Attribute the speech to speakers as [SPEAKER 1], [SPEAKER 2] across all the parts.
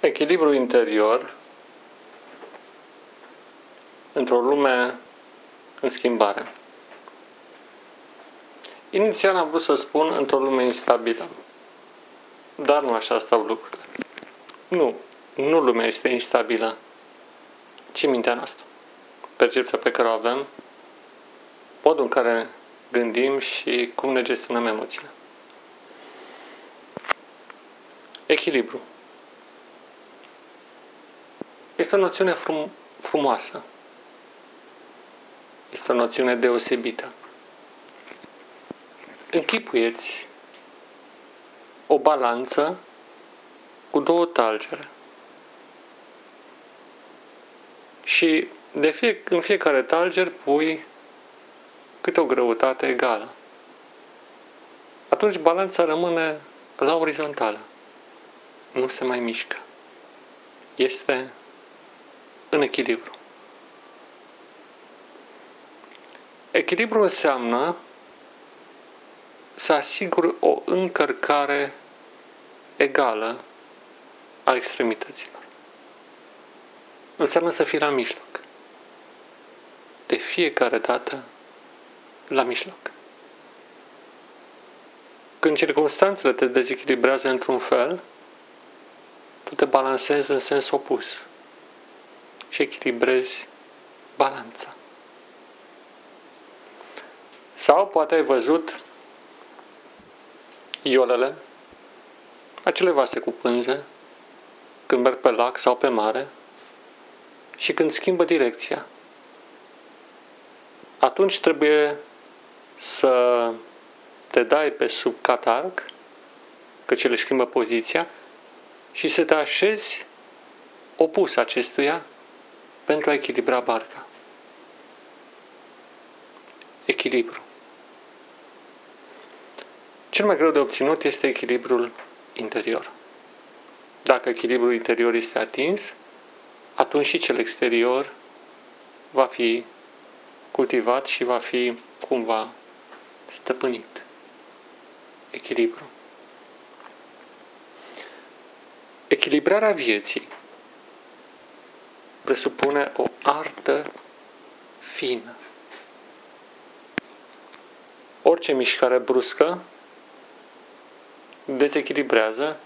[SPEAKER 1] Echilibru interior într-o lume în schimbare. Inițial am vrut să spun într-o lume instabilă, dar nu așa stau lucrurile. Nu, nu lumea este instabilă, ci mintea noastră. Percepția pe care o avem, modul în care gândim și cum ne gestionăm emoțiile. Echilibru. Este o noțiune frum- frumoasă. Este o noțiune deosebită. Închipuieți o balanță cu două talgere. Și de fie, în fiecare talger pui câte o greutate egală. Atunci balanța rămâne la orizontală. Nu se mai mișcă. Este în echilibru. Echilibru înseamnă să asigur o încărcare egală a extremităților. Înseamnă să fii la mijloc. De fiecare dată la mijloc. Când circunstanțele te dezechilibrează într-un fel, tu te balansezi în sens opus și echilibrezi balanța. Sau poate ai văzut iolele, acele vase cu pânze, când merg pe lac sau pe mare și când schimbă direcția. Atunci trebuie să te dai pe sub catarg, că ce le schimbă poziția, și să te așezi opus acestuia pentru a echilibra barca. Echilibru. Cel mai greu de obținut este echilibrul interior. Dacă echilibrul interior este atins, atunci și cel exterior va fi cultivat și va fi cumva stăpânit. Echilibru. Echilibrarea vieții presupune o artă fină. Orice mișcare bruscă dezechilibrează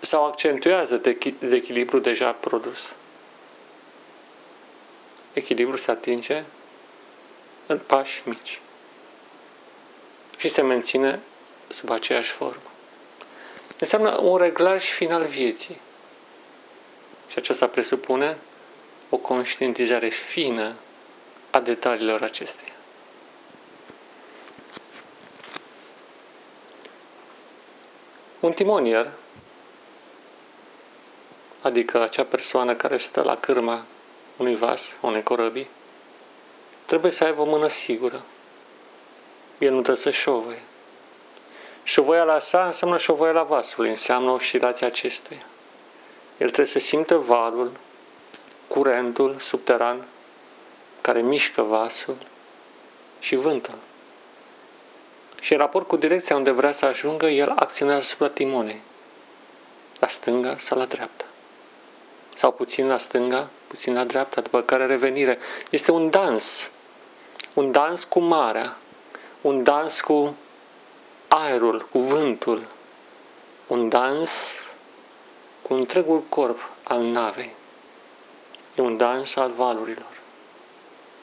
[SPEAKER 1] sau accentuează dezechilibru deja produs. Echilibru se atinge în pași mici și se menține sub aceeași formă. Înseamnă un reglaj final vieții. Și aceasta presupune o conștientizare fină a detaliilor acesteia. Un timonier, adică acea persoană care stă la cârma unui vas, unei corăbii, trebuie să aibă o mână sigură. El nu trebuie să șovăie. la sa înseamnă la vasului, înseamnă oscilația acestuia. El trebuie să simtă valul, curentul subteran care mișcă vasul și vântul. Și în raport cu direcția unde vrea să ajungă, el acționează asupra timonei. La stânga sau la dreapta. Sau puțin la stânga, puțin la dreapta, după care revenire. Este un dans. Un dans cu marea. Un dans cu aerul, cu vântul. Un dans cu întregul corp al navei. E un dans al valurilor.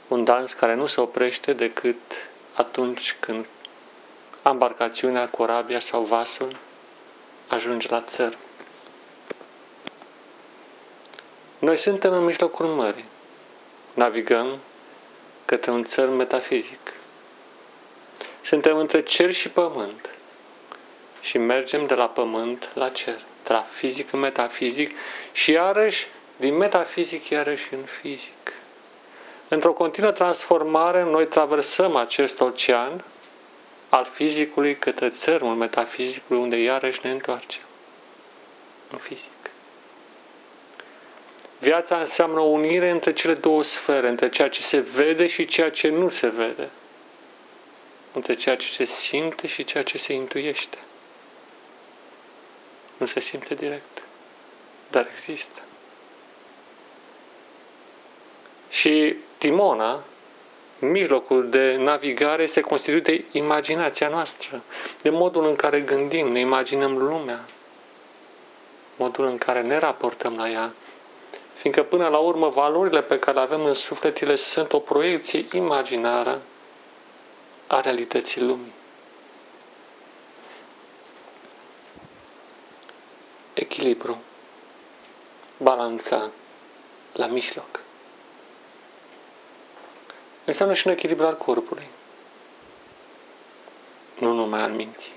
[SPEAKER 1] Un dans care nu se oprește decât atunci când embarcațiunea, corabia sau vasul ajunge la țăr. Noi suntem în mijlocul mării. Navigăm către un țăr metafizic. Suntem între cer și pământ și mergem de la pământ la cer, de la fizic în metafizic și iarăși din metafizic iarăși în fizic. Într-o continuă transformare, noi traversăm acest ocean al fizicului către țărmul metafizicului, unde iarăși ne întoarcem în fizic. Viața înseamnă o unire între cele două sfere, între ceea ce se vede și ceea ce nu se vede, între ceea ce se simte și ceea ce se intuiește. Nu se simte direct. dar există. Și timona, mijlocul de navigare, este constituit de imaginația noastră, de modul în care gândim, ne imaginăm lumea, modul în care ne raportăm la ea, fiindcă până la urmă valorile pe care le avem în sufletele sunt o proiecție imaginară a realității lumii. Echilibru, balanța la mijloc. Înseamnă și un echilibru al corpului, nu numai al minții.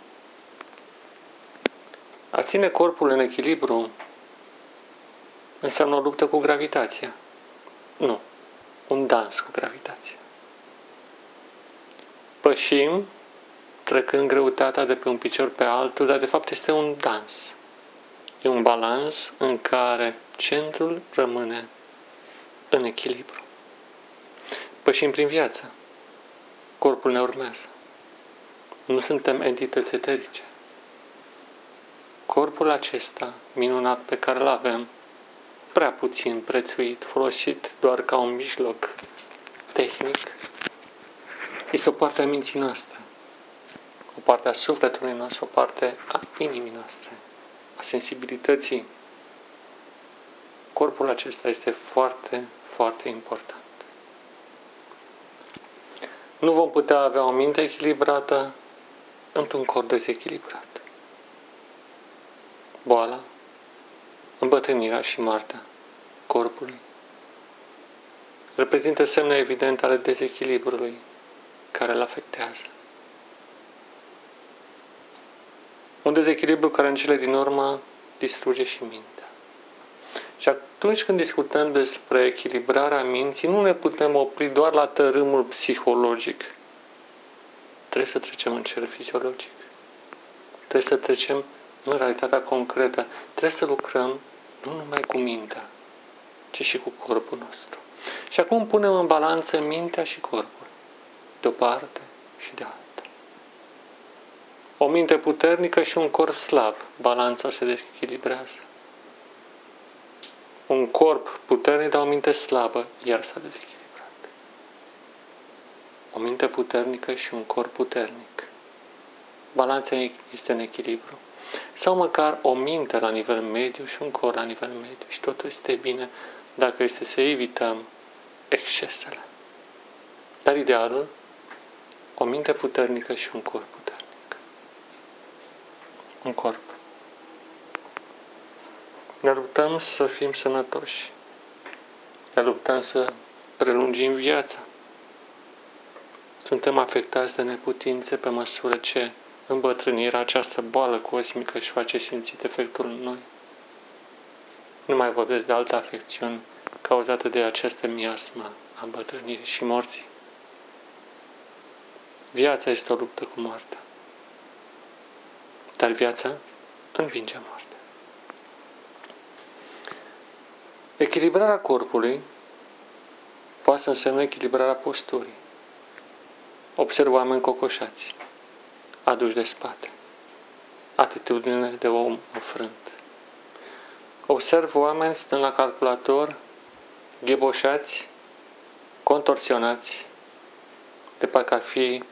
[SPEAKER 1] A ține corpul în echilibru înseamnă o luptă cu gravitația. Nu, un dans cu gravitația. Pășim, trecând greutatea de pe un picior pe altul, dar de fapt este un dans. E un balans în care centrul rămâne în echilibru. Pășim prin viață. Corpul ne urmează. Nu suntem entități eterice. Corpul acesta minunat pe care îl avem, prea puțin prețuit, folosit doar ca un mijloc tehnic, este o parte a minții noastre, o parte a sufletului nostru, o parte a inimii noastre, a sensibilității. Corpul acesta este foarte, foarte important. Nu vom putea avea o minte echilibrată într-un corp dezechilibrat. Boala, îmbătrânirea și moartea corpului reprezintă semne evidente ale dezechilibrului care îl afectează. Un dezechilibru care în cele din urmă distruge și mintea. Și atunci când discutăm despre echilibrarea minții, nu ne putem opri doar la tărâmul psihologic. Trebuie să trecem în cel fiziologic. Trebuie să trecem în realitatea concretă. Trebuie să lucrăm nu numai cu mintea, ci și cu corpul nostru. Și acum punem în balanță mintea și corpul, de o parte și de alta. O minte puternică și un corp slab, balanța se dezechilibrează. Un corp puternic, dar o minte slabă, iar s-a dezechilibrat. O minte puternică și un corp puternic. Balanța este în echilibru sau măcar o minte la nivel mediu și un cor la nivel mediu. Și totul este bine dacă este să evităm excesele. Dar idealul, o minte puternică și un corp puternic. Un corp. Ne luptăm să fim sănătoși. Ne luptăm să prelungim viața. Suntem afectați de neputințe pe măsură ce îmbătrânirea, această boală cosmică și face simțit efectul în noi. Nu mai vorbesc de alte afecțiuni cauzate de această miasmă a îmbătrânirii și morții. Viața este o luptă cu moartea. Dar viața învinge moartea. Echilibrarea corpului poate să însemne echilibrarea posturii. Observ oameni cocoșați aduși de spate. Atitudine de om înfrânt. Observ oameni stând la calculator, gheboșați, contorsionați, de parcă ar fi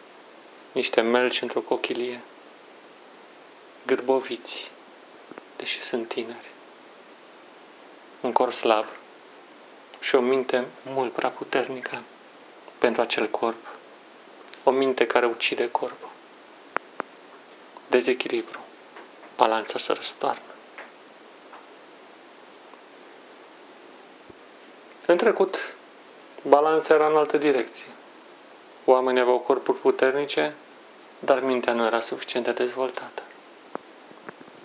[SPEAKER 1] niște melci într-o cochilie, gârboviți, deși sunt tineri, un corp slab și o minte mult prea puternică pentru acel corp, o minte care ucide corpul dezechilibru. Balanța se răstoarnă. În trecut, balanța era în altă direcție. Oamenii aveau corpuri puternice, dar mintea nu era suficient de dezvoltată.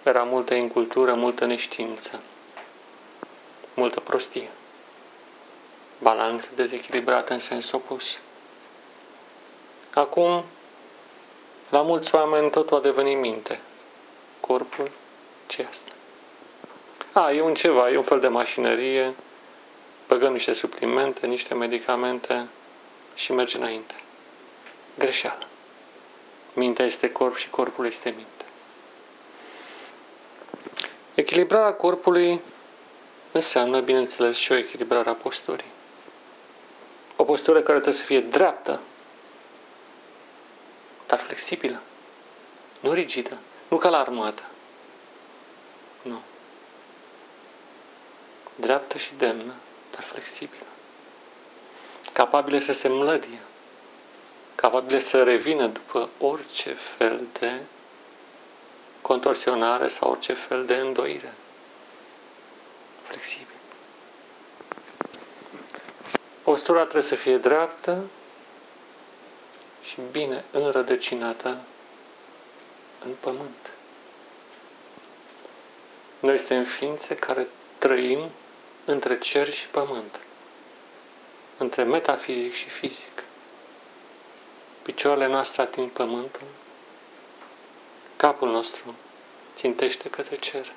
[SPEAKER 1] Era multă incultură, multă neștiință, multă prostie. Balanță dezechilibrată în sens opus. Acum la mulți oameni totul a devenit minte. Corpul, ce asta? A, e un ceva, e un fel de mașinărie, băgăm niște suplimente, niște medicamente și merge înainte. Greșeală. Mintea este corp și corpul este minte. Echilibrarea corpului înseamnă, bineînțeles, și o echilibrare a posturii. O postură care trebuie să fie dreaptă, dar flexibilă, nu rigidă, nu ca la armată. Nu. Dreaptă și demnă, dar flexibilă. Capabilă să se mlădie, capabilă să revină după orice fel de contorsionare sau orice fel de îndoire. Postura trebuie să fie dreaptă și bine înrădăcinată în pământ. Noi suntem ființe care trăim între cer și pământ, între metafizic și fizic. Picioarele noastre ating pământul, capul nostru țintește către cer.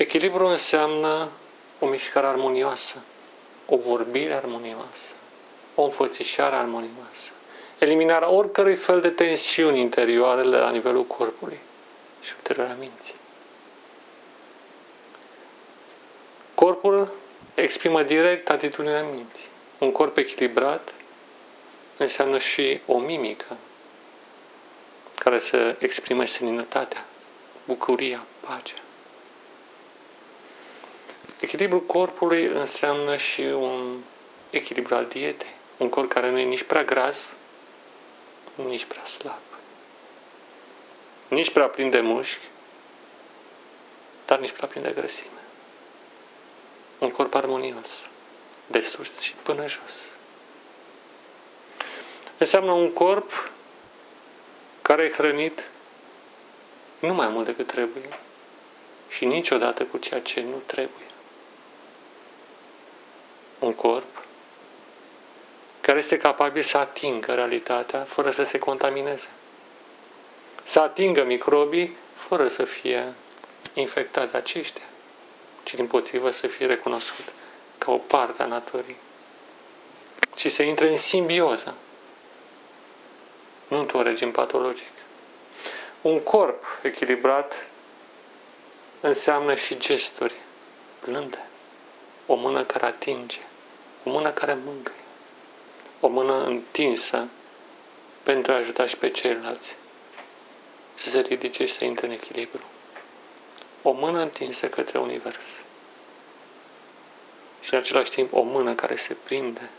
[SPEAKER 1] Echilibru înseamnă o mișcare armonioasă, o vorbire armonioasă, o înfățișare armonioasă, eliminarea oricărui fel de tensiuni interioare la nivelul corpului și ulterior a minții. Corpul exprimă direct atitudinea minții. Un corp echilibrat înseamnă și o mimică care să exprime seninătatea, bucuria, pacea. Echilibrul corpului înseamnă și un echilibru al dietei. Un corp care nu e nici prea gras, nici prea slab. Nici prea plin de mușchi, dar nici prea plin de grăsime. Un corp armonios, de sus și până jos. Înseamnă un corp care e hrănit nu mai mult decât trebuie și niciodată cu ceea ce nu trebuie. Un corp care este capabil să atingă realitatea fără să se contamineze. Să atingă microbii fără să fie infectat de aceștia, ci din potrivă să fie recunoscut ca o parte a naturii și să intre în simbioză, nu într-un regim patologic. Un corp echilibrat înseamnă și gesturi blânde, o mână care atinge, o mână care mângâie, o mână întinsă pentru a ajuta și pe ceilalți să se ridice și să intre în echilibru. O mână întinsă către univers. Și în același timp o mână care se prinde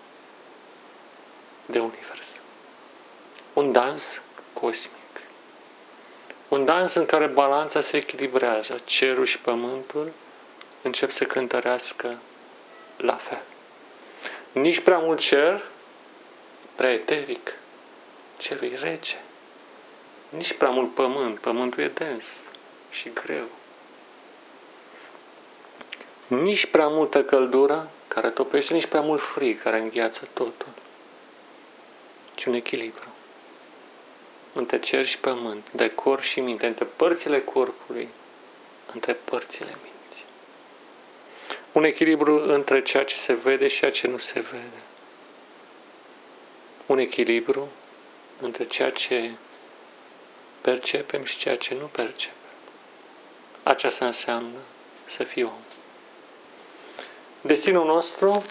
[SPEAKER 1] de univers. Un dans cosmic. Un dans în care balanța se echilibrează. Cerul și pământul încep să cântărească la fel. Nici prea mult cer, prea eteric. Cerul e rece. Nici prea mult pământ. Pământul e dens și greu. Nici prea multă căldură care topește, nici prea mult frig care îngheață totul. Ci un echilibru între cer și pământ, de corp și minte, între părțile corpului, între părțile minții. Un echilibru între ceea ce se vede și ceea ce nu se vede un echilibru între ceea ce percepem și ceea ce nu percepem. Aceasta înseamnă să fii om. Destinul nostru,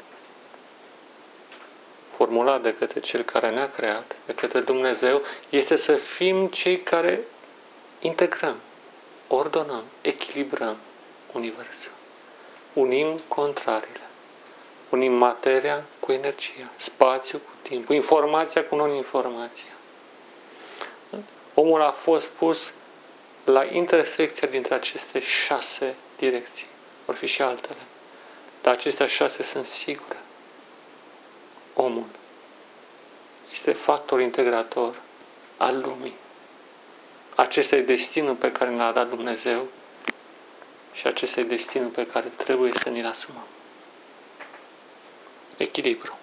[SPEAKER 1] formulat de către Cel care ne-a creat, de către Dumnezeu, este să fim cei care integrăm, ordonăm, echilibrăm Universul. Unim contrarile. Unim materia cu energia, spațiu cu timpul, informația cu non-informația. Omul a fost pus la intersecția dintre aceste șase direcții. Vor fi și altele. Dar acestea șase sunt sigure. Omul este factor integrator al lumii. Acesta e destinul pe care ne l-a dat Dumnezeu și acesta e destinul pe care trebuie să ne-l asumăm. Echilibru.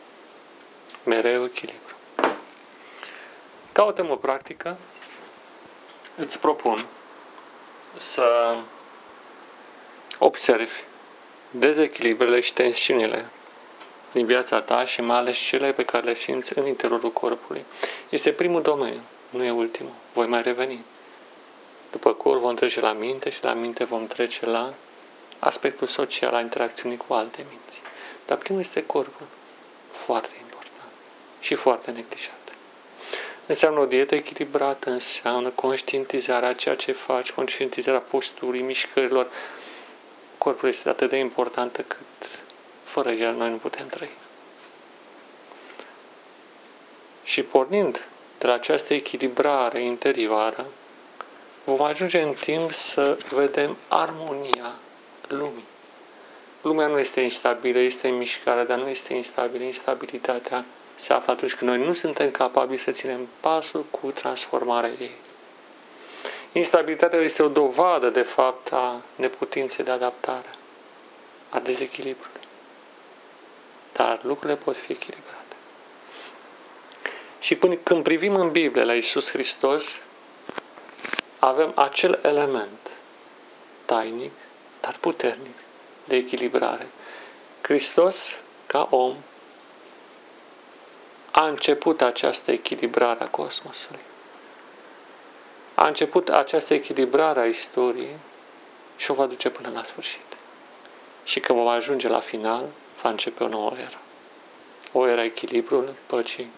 [SPEAKER 1] Mereu echilibru. Ca o temă practică, îți propun să observi dezechilibrele și tensiunile din viața ta și mai ales cele pe care le simți în interiorul corpului. Este primul domeniu, nu e ultimul. Voi mai reveni. După corp vom trece la minte și la minte vom trece la aspectul social al interacțiunii cu alte minți. Dar primul este corpul. Foarte important și foarte neglijat. Înseamnă o dietă echilibrată, înseamnă conștientizarea ceea ce faci, conștientizarea posturii, mișcărilor. Corpul este atât de importantă cât fără el noi nu putem trăi. Și pornind de la această echilibrare interioară, vom ajunge în timp să vedem armonia lumii. Lumea nu este instabilă, este în mișcare, dar nu este instabilă. Instabilitatea se află atunci când noi nu suntem capabili să ținem pasul cu transformarea ei. Instabilitatea este o dovadă, de fapt, a neputinței de adaptare, a dezechilibrului. Dar lucrurile pot fi echilibrate. Și până când privim în Biblie la Isus Hristos, avem acel element tainic, dar puternic, de echilibrare. Hristos, ca om, a început această echilibrare a cosmosului. A început această echilibrare a istoriei și o va duce până la sfârșit. Și când vom ajunge la final, va începe o nouă eră. O era echilibrului, păcii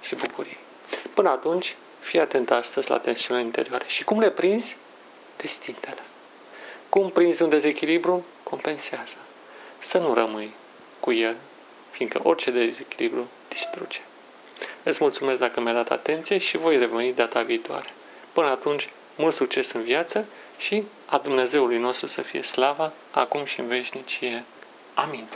[SPEAKER 1] și bucuriei. Până atunci, fii atent astăzi la tensiunile interioare. Și cum le prinzi? Destintele. Cum prinzi un dezechilibru? Compensează. Să nu rămâi cu el, fiindcă orice dezechilibru distruge. Îți mulțumesc dacă mi-ai dat atenție și voi reveni data viitoare. Până atunci, mult succes în viață și a Dumnezeului nostru să fie slava, acum și în veșnicie. Amin.